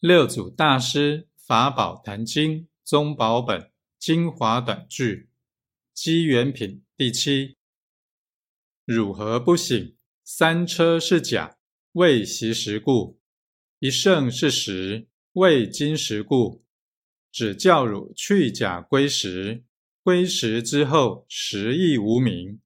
六祖大师法宝坛经宗宝本精华短句机缘品第七：汝何不醒？三车是假，未习时故；一圣是实，未今时故。只教汝去假归实，归实之后，实亦无名。